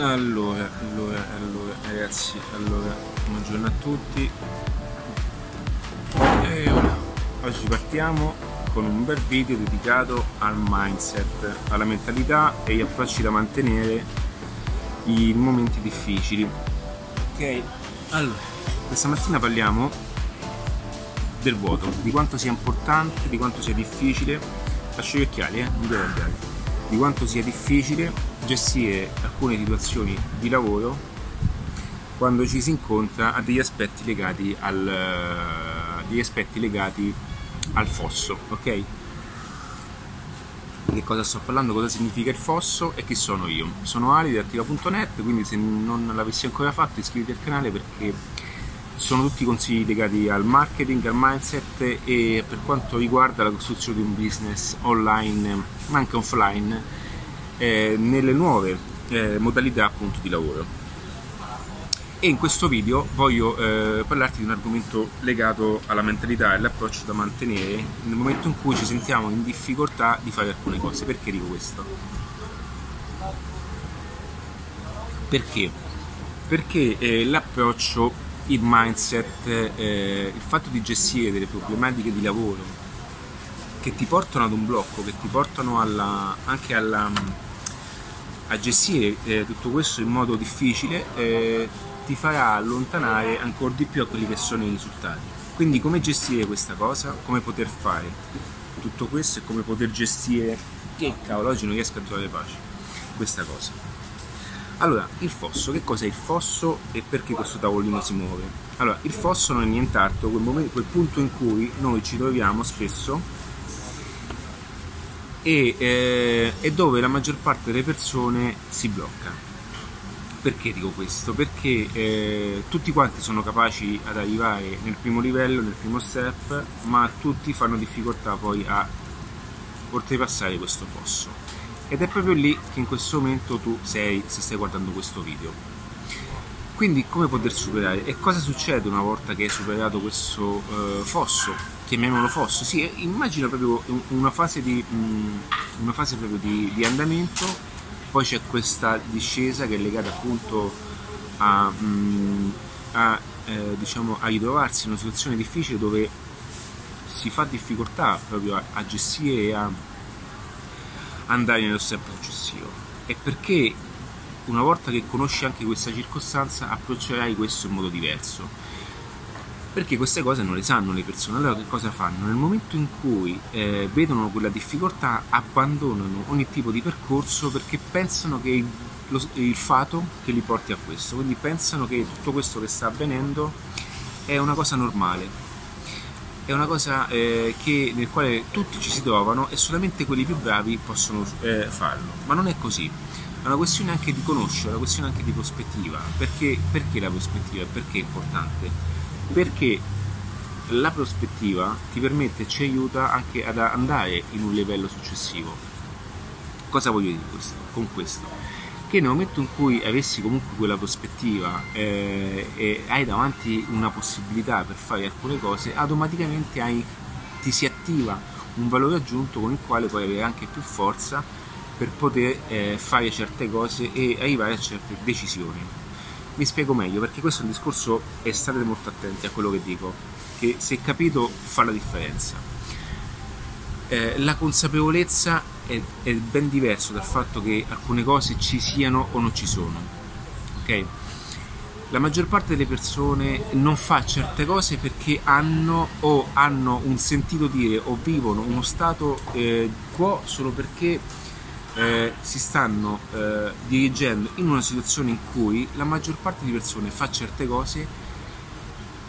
Allora, allora, allora, ragazzi, allora, buongiorno a tutti. E ora, oggi partiamo con un bel video dedicato al mindset, alla mentalità e agli approcci da mantenere in momenti difficili. Ok? Allora, questa mattina parliamo del vuoto, di quanto sia importante, di quanto sia difficile. Lascio gli occhiali, eh? Non devo andare di quanto sia difficile gestire alcune situazioni di lavoro quando ci si incontra a degli aspetti legati al, degli aspetti legati al fosso, ok? Che cosa sto parlando, cosa significa il fosso e chi sono io. Sono Ali di Attiva.net, quindi se non l'avessi ancora fatto iscriviti al canale perché sono tutti consigli legati al marketing, al mindset e per quanto riguarda la costruzione di un business online ma anche offline eh, nelle nuove eh, modalità appunto di lavoro. E in questo video voglio eh, parlarti di un argomento legato alla mentalità e all'approccio da mantenere nel momento in cui ci sentiamo in difficoltà di fare alcune cose. Perché dico questo? Perché? Perché eh, l'approccio il mindset, eh, il fatto di gestire delle problematiche di lavoro che ti portano ad un blocco, che ti portano alla, anche alla, a gestire eh, tutto questo in modo difficile, eh, ti farà allontanare ancora di più a quelli che sono i risultati. Quindi come gestire questa cosa, come poter fare tutto questo e come poter gestire, che cavolo oggi non riesco a trovare pace, questa cosa. Allora, il fosso, che cos'è il fosso e perché questo tavolino si muove? Allora, il fosso non è nient'altro, quel, momento, quel punto in cui noi ci troviamo spesso e, eh, e dove la maggior parte delle persone si blocca. Perché dico questo? Perché eh, tutti quanti sono capaci ad arrivare nel primo livello, nel primo step, ma tutti fanno difficoltà poi a oltrepassare questo fosso ed è proprio lì che in questo momento tu sei se stai guardando questo video. Quindi come poter superare? E cosa succede una volta che hai superato questo uh, fosso? Chiamiamolo fosso, sì, immagina proprio una fase, di, um, una fase proprio di, di, andamento, poi c'è questa discesa che è legata appunto a, um, a, eh, diciamo, a ritrovarsi in una situazione difficile dove si fa difficoltà proprio a, a gestire e a andare nello step successivo. E perché una volta che conosci anche questa circostanza approccerai questo in modo diverso? Perché queste cose non le sanno le persone. Allora che cosa fanno? nel momento in cui eh, vedono quella difficoltà abbandonano ogni tipo di percorso perché pensano che il, lo, il fato che li porti a questo. Quindi pensano che tutto questo che sta avvenendo è una cosa normale è una cosa eh, che, nel quale tutti ci si trovano e solamente quelli più bravi possono eh, farlo. Ma non è così. È una questione anche di conoscere, è una questione anche di prospettiva. Perché, perché la prospettiva? Perché è importante? Perché la prospettiva ti permette ci aiuta anche ad andare in un livello successivo. Cosa voglio dire questo, con questo? Che nel momento in cui avessi comunque quella prospettiva eh, e hai davanti una possibilità per fare alcune cose, automaticamente hai, ti si attiva un valore aggiunto con il quale puoi avere anche più forza per poter eh, fare certe cose e arrivare a certe decisioni. Mi spiego meglio perché questo è un discorso e state molto attenti a quello che dico, che se capito fa la differenza. Eh, la consapevolezza è, è, ben diverso dal fatto che alcune cose ci siano o non ci sono. Ok? La maggior parte delle persone non fa certe cose perché hanno o hanno un sentito dire o vivono uno stato eh, quo solo perché eh, si stanno eh, dirigendo in una situazione in cui la maggior parte di persone fa certe cose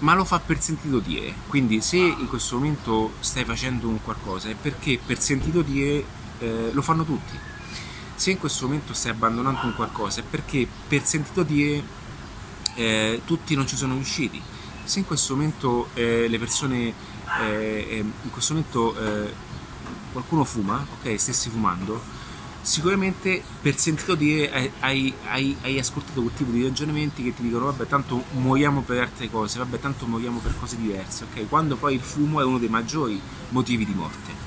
ma lo fa per sentito dire. Quindi se in questo momento stai facendo un qualcosa è perché per sentito dire eh, lo fanno tutti. Se in questo momento stai abbandonando un qualcosa è perché per sentito dire eh, tutti non ci sono riusciti. Se in questo momento eh, le persone, eh, eh, in questo momento eh, qualcuno fuma, ok, stessi fumando, sicuramente per sentito dire hai, hai, hai, ascoltato quel tipo di ragionamenti che ti dicono vabbè tanto moriamo per altre cose, vabbè tanto moriamo per cose diverse, ok? Quando poi il fumo è uno dei maggiori motivi di morte.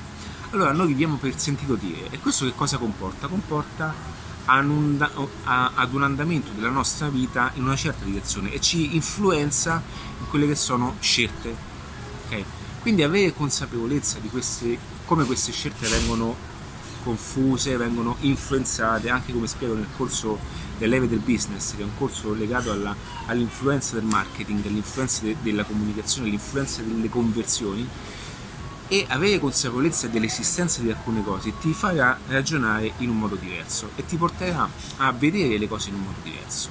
Allora noi viviamo per sentito dire e questo che cosa comporta? Comporta ad un andamento della nostra vita in una certa direzione e ci influenza in quelle che sono scelte. Okay? Quindi avere consapevolezza di queste, come queste scelte vengono confuse, vengono influenzate, anche come spiego nel corso dell'Eve del Business, che è un corso legato alla, all'influenza del marketing, all'influenza de, della comunicazione, all'influenza delle conversioni, e avere consapevolezza dell'esistenza di alcune cose ti farà ragionare in un modo diverso e ti porterà a vedere le cose in un modo diverso.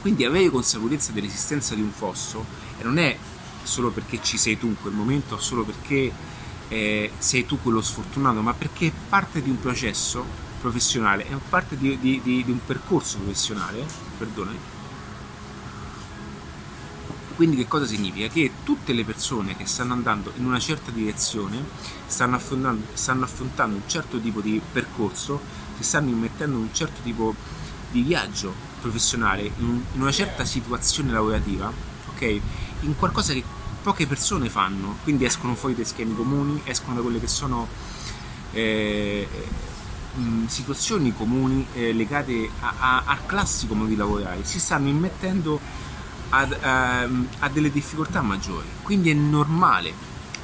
Quindi avere consapevolezza dell'esistenza di un fosso non è solo perché ci sei tu in quel momento, solo perché eh, sei tu quello sfortunato, ma perché è parte di un processo professionale, è parte di, di, di, di un percorso professionale, perdonami, quindi che cosa significa? Che tutte le persone che stanno andando in una certa direzione stanno affrontando, stanno affrontando un certo tipo di percorso, si stanno immettendo in un certo tipo di viaggio professionale, in, una certa situazione lavorativa, ok? In qualcosa che poche persone fanno, quindi escono fuori dai schemi comuni, escono da quelle che sono eh, situazioni comuni eh, legate a, a, al classico modo di lavorare, si stanno immettendo a, a, ehm, a delle difficoltà maggiori. Quindi è normale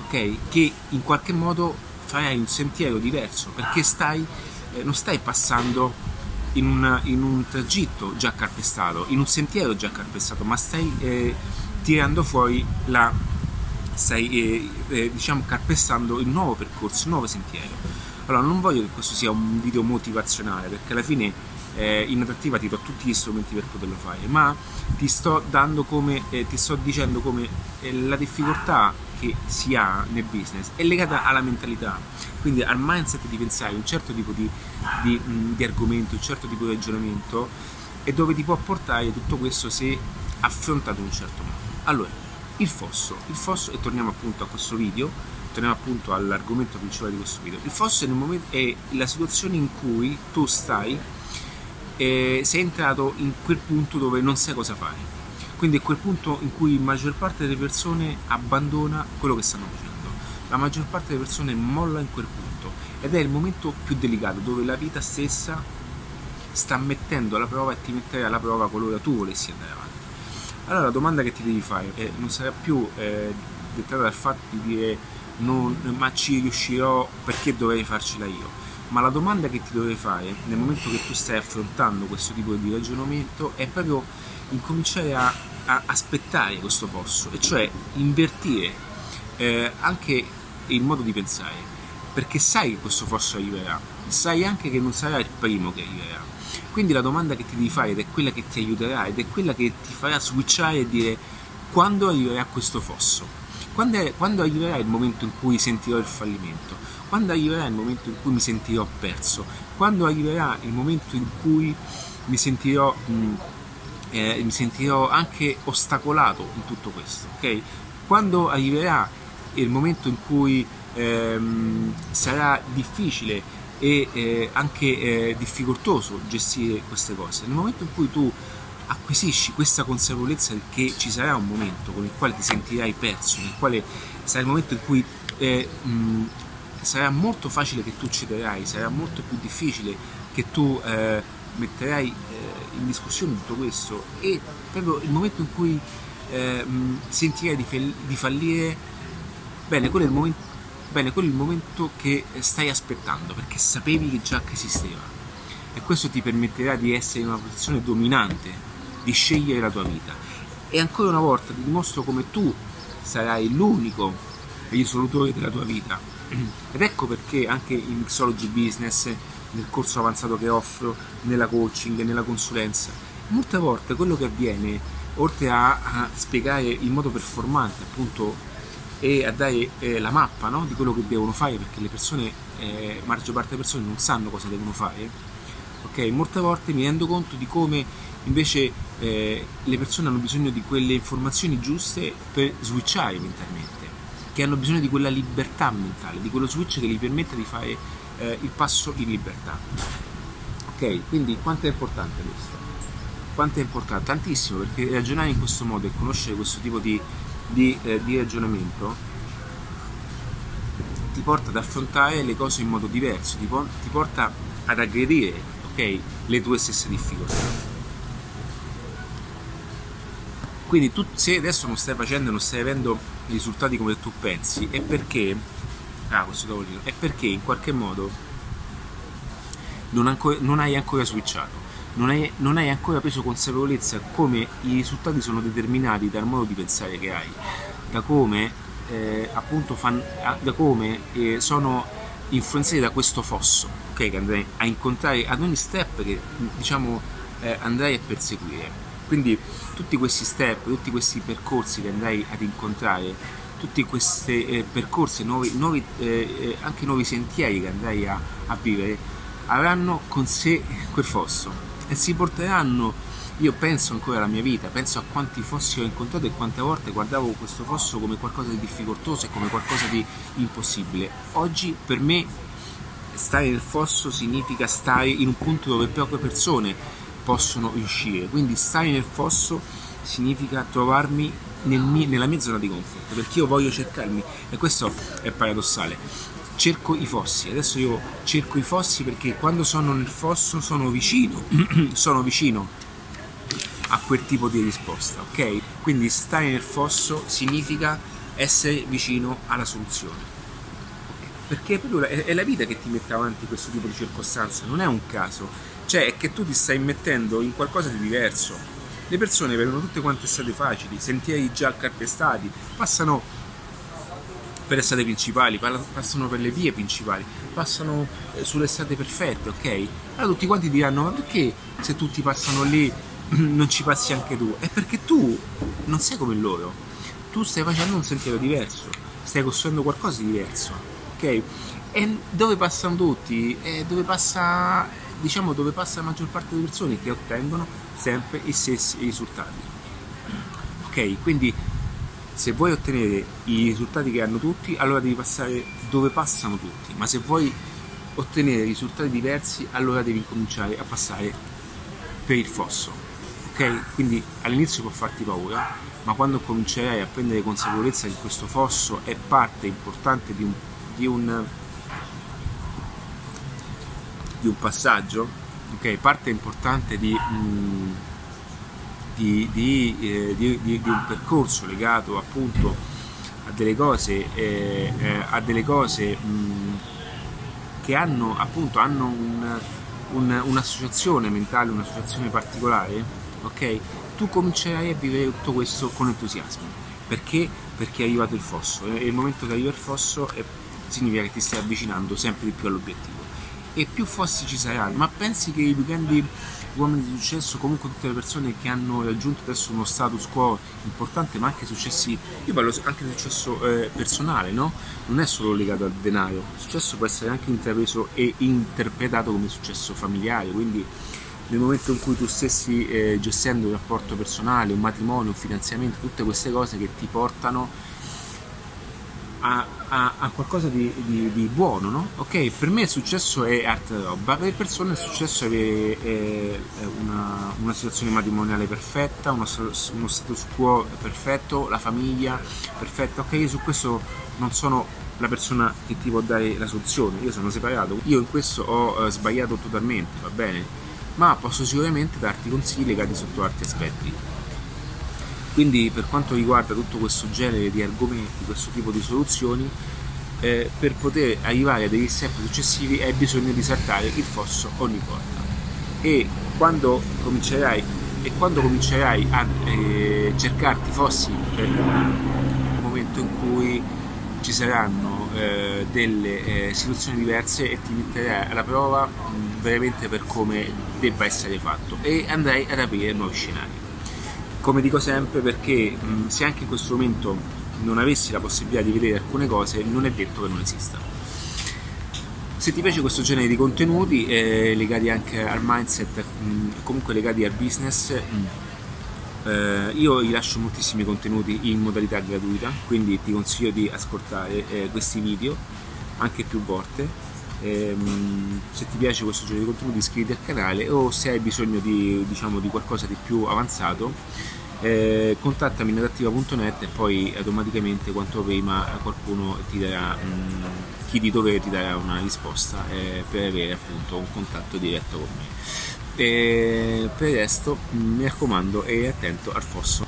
okay, che in qualche modo farai un sentiero diverso perché stai, eh, non stai passando in, una, in, un tragitto già calpestato, in un sentiero già calpestato, ma stai eh, tirando fuori la stai eh, eh, diciamo calpestando il nuovo percorso, il nuovo sentiero. Allora non voglio che questo sia un video motivazionale perché alla fine eh, in attrattiva ti do tutti gli strumenti per poterlo fare, ma ti sto come, eh, ti sto dicendo come eh, la difficoltà che si ha nel business è legata alla mentalità, quindi al mindset di pensare un certo tipo di, di, mh, di argomento, un certo tipo di ragionamento e dove ti può portare tutto questo se affrontato in un certo modo. Allora, il fosso, il fosso, e torniamo appunto a questo video, torniamo appunto all'argomento principale di questo video. Il fosso è, momento, è la situazione in cui tu stai e sei entrato in quel punto dove non sai cosa fare. Quindi è quel punto in cui la maggior parte delle persone abbandona quello che stanno facendo. La maggior parte delle persone molla in quel punto ed è il momento più delicato dove la vita stessa sta mettendo alla prova e ti metterà alla prova qualora tu volessi andare avanti. Allora la domanda che ti devi fare eh, non sarà più eh, dettata dal fatto di dire non, ma ci riuscirò perché dovrei farcela io ma la domanda che ti dovrei fare nel momento che tu stai affrontando questo tipo di ragionamento è proprio incominciare a, a aspettare questo posto, e cioè invertire eh, anche il modo di pensare, perché sai che questo fosso arriverà, sai anche che non sarà il primo che arriverà. Quindi la domanda che ti devi fare ed è quella che ti aiuterà ed è quella che ti farà switchare e dire quando arriverà questo fosso, quando, è, quando arriverà il momento in cui sentirò il fallimento, quando arriverà il momento in cui mi sentirò perso, quando arriverà il momento in cui mi sentirò, mh, mm, eh, mi sentirò anche ostacolato in tutto questo, ok? Quando arriverà il momento in cui ehm, sarà difficile e eh, anche eh, difficoltoso gestire queste cose, nel momento in cui tu acquisisci questa consapevolezza che ci sarà un momento con il quale ti sentirai perso, nel quale sarà il momento in cui eh, mh, sarà molto facile che tu cederai, sarà molto più difficile che tu eh, metterai eh, in discussione tutto questo. E proprio il momento in cui eh, sentirai di, fel- di, fallire, bene quello, è il momento, bene, quello è il momento che stai aspettando perché sapevi che già che esisteva. E questo ti permetterà di essere in una posizione dominante, di scegliere la tua vita. E ancora una volta ti dimostro come tu sarai l'unico risolutore della tua vita ed ecco perché anche in Mixology Business, nel corso avanzato che offro, nella coaching, nella consulenza, molte volte quello che avviene, oltre a, a spiegare il modo performante appunto e a dare eh, la mappa no, di quello che devono fare, perché le persone, eh, maggior parte delle persone non sanno cosa devono fare, ok? Molte volte mi rendo conto di come invece eh, le persone hanno bisogno di quelle informazioni giuste per switchare mentalmente che hanno bisogno di quella libertà mentale, di quello switch che gli permette di fare eh, il passo in libertà. Ok, quindi quanto è importante questo? Quanto è importante? Tantissimo, perché ragionare in questo modo e conoscere questo tipo di, di, eh, di ragionamento ti porta ad affrontare le cose in modo diverso, ti, po- ti porta ad aggredire ok, ok? Le tue stesse difficoltà. Quindi tu se adesso non stai facendo, non stai avendo i risultati come tu pensi, è perché, ah questo tavolino, è perché in qualche modo non, ancora, non hai ancora switchato, non hai, non hai, ancora preso consapevolezza come i risultati sono determinati dal modo di pensare che hai, da come eh, appunto fan, da come eh, sono influenzati da questo fosso okay, che andrai a incontrare ad ogni step che diciamo eh, andrai a perseguire quindi tutti questi step, tutti questi percorsi che andrai ad incontrare, tutti questi eh, percorsi, nuovi, nuovi, eh, eh, anche nuovi sentieri che andrai a, a vivere, avranno con sé quel fosso e si porteranno io penso ancora alla mia vita, penso a quanti fossi ho incontrato e quante volte guardavo questo fosso come qualcosa di difficoltoso e come qualcosa di impossibile. Oggi per me stare nel fosso significa stare in un punto dove poche persone possono uscire. Quindi stare nel fosso significa trovarmi nel mie, nella mia zona di comfort, perché io voglio cercarmi, e questo è paradossale. Cerco i fossi, adesso io cerco i fossi perché quando sono nel fosso sono vicino, sono vicino a quel tipo di risposta, ok? Quindi stare nel fosso significa essere vicino alla soluzione. Perché è la vita che ti mette avanti questo tipo di circostanze, non è un caso cioè è che tu ti stai mettendo in qualcosa di diverso. Le persone vedono tutte quante strade facili, sentieri già calpestati, passano per le strade principali, passano per le vie principali, passano eh, sulle strade perfette, ok? Allora tutti quanti diranno, ma perché se tutti passano lì non ci passi anche tu? È perché tu non sei come loro, tu stai facendo un sentiero diverso, stai costruendo qualcosa di diverso, ok? E dove passano tutti? E dove passa diciamo dove passa la maggior parte delle persone che ottengono sempre i stessi risultati. Ok, quindi se vuoi ottenere i risultati che hanno tutti, allora devi passare dove passano tutti, ma se vuoi ottenere risultati diversi, allora devi cominciare a passare per il fosso. Ok? Quindi all'inizio può farti paura, ma quando comincerai a prendere consapevolezza che questo fosso è parte importante di un, di un di un passaggio, okay, parte importante di, mh, mm, di, di, eh, di, un percorso legato appunto a delle cose, eh, eh, a delle cose mm, che hanno appunto hanno un, un, un'associazione mentale, un'associazione particolare, ok? Tu comincerai a vivere tutto questo con entusiasmo. Perché? Perché è arrivato il fosso e il momento che arriva il fosso è, significa che ti stai avvicinando sempre di più all'obiettivo e più fossi ci saranno. Ma pensi che i più grandi uomini di successo, comunque tutte le persone che hanno raggiunto adesso uno status quo importante, ma anche successi, io parlo anche di successo eh, personale, no? Non è solo legato al denaro, il successo può essere anche intrapreso e interpretato come successo familiare, quindi nel momento in cui tu stessi eh, gestendo un rapporto personale, un matrimonio, un finanziamento, tutte queste cose che ti portano a, a, a qualcosa di, di, di, buono, no? Ok, per me il successo è arte roba, per le persone il successo è, è una, una, situazione matrimoniale perfetta, uno, uno, status quo perfetto, la famiglia perfetta, ok, io su questo non sono la persona che ti può dare la soluzione, io sono separato, io in questo ho uh, sbagliato totalmente, va bene? Ma posso sicuramente darti consigli legati sotto altri aspetti quindi per quanto riguarda tutto questo genere di argomenti, questo tipo di soluzioni, eh, per poter arrivare a degli step successivi hai bisogno di saltare il fosso ogni volta. E quando comincerai, e quando comincerai a eh, cercarti fossi per il momento in cui ci saranno eh, delle eh, situazioni diverse e ti metterai alla prova mh, veramente per come debba essere fatto e andrai ad aprire nuovi scenari come dico sempre perché mh, se anche in questo momento non avessi la possibilità di vedere alcune cose non è detto che non esista. Se ti piace questo genere di contenuti eh, legati anche al mindset mh, comunque legati al business mh, eh, io rilascio moltissimi contenuti in modalità gratuita quindi ti consiglio di ascoltare eh, questi video anche più volte. Ehm, se ti piace questo genere di contenuti iscriviti al canale o se hai bisogno di, diciamo, di qualcosa di più avanzato eh, contattami negattiva.net e poi automaticamente quanto prima qualcuno ti darà mh, chi di dovere ti darà una risposta eh, per avere appunto un contatto diretto con me. E per il resto mi raccomando e attento al fosso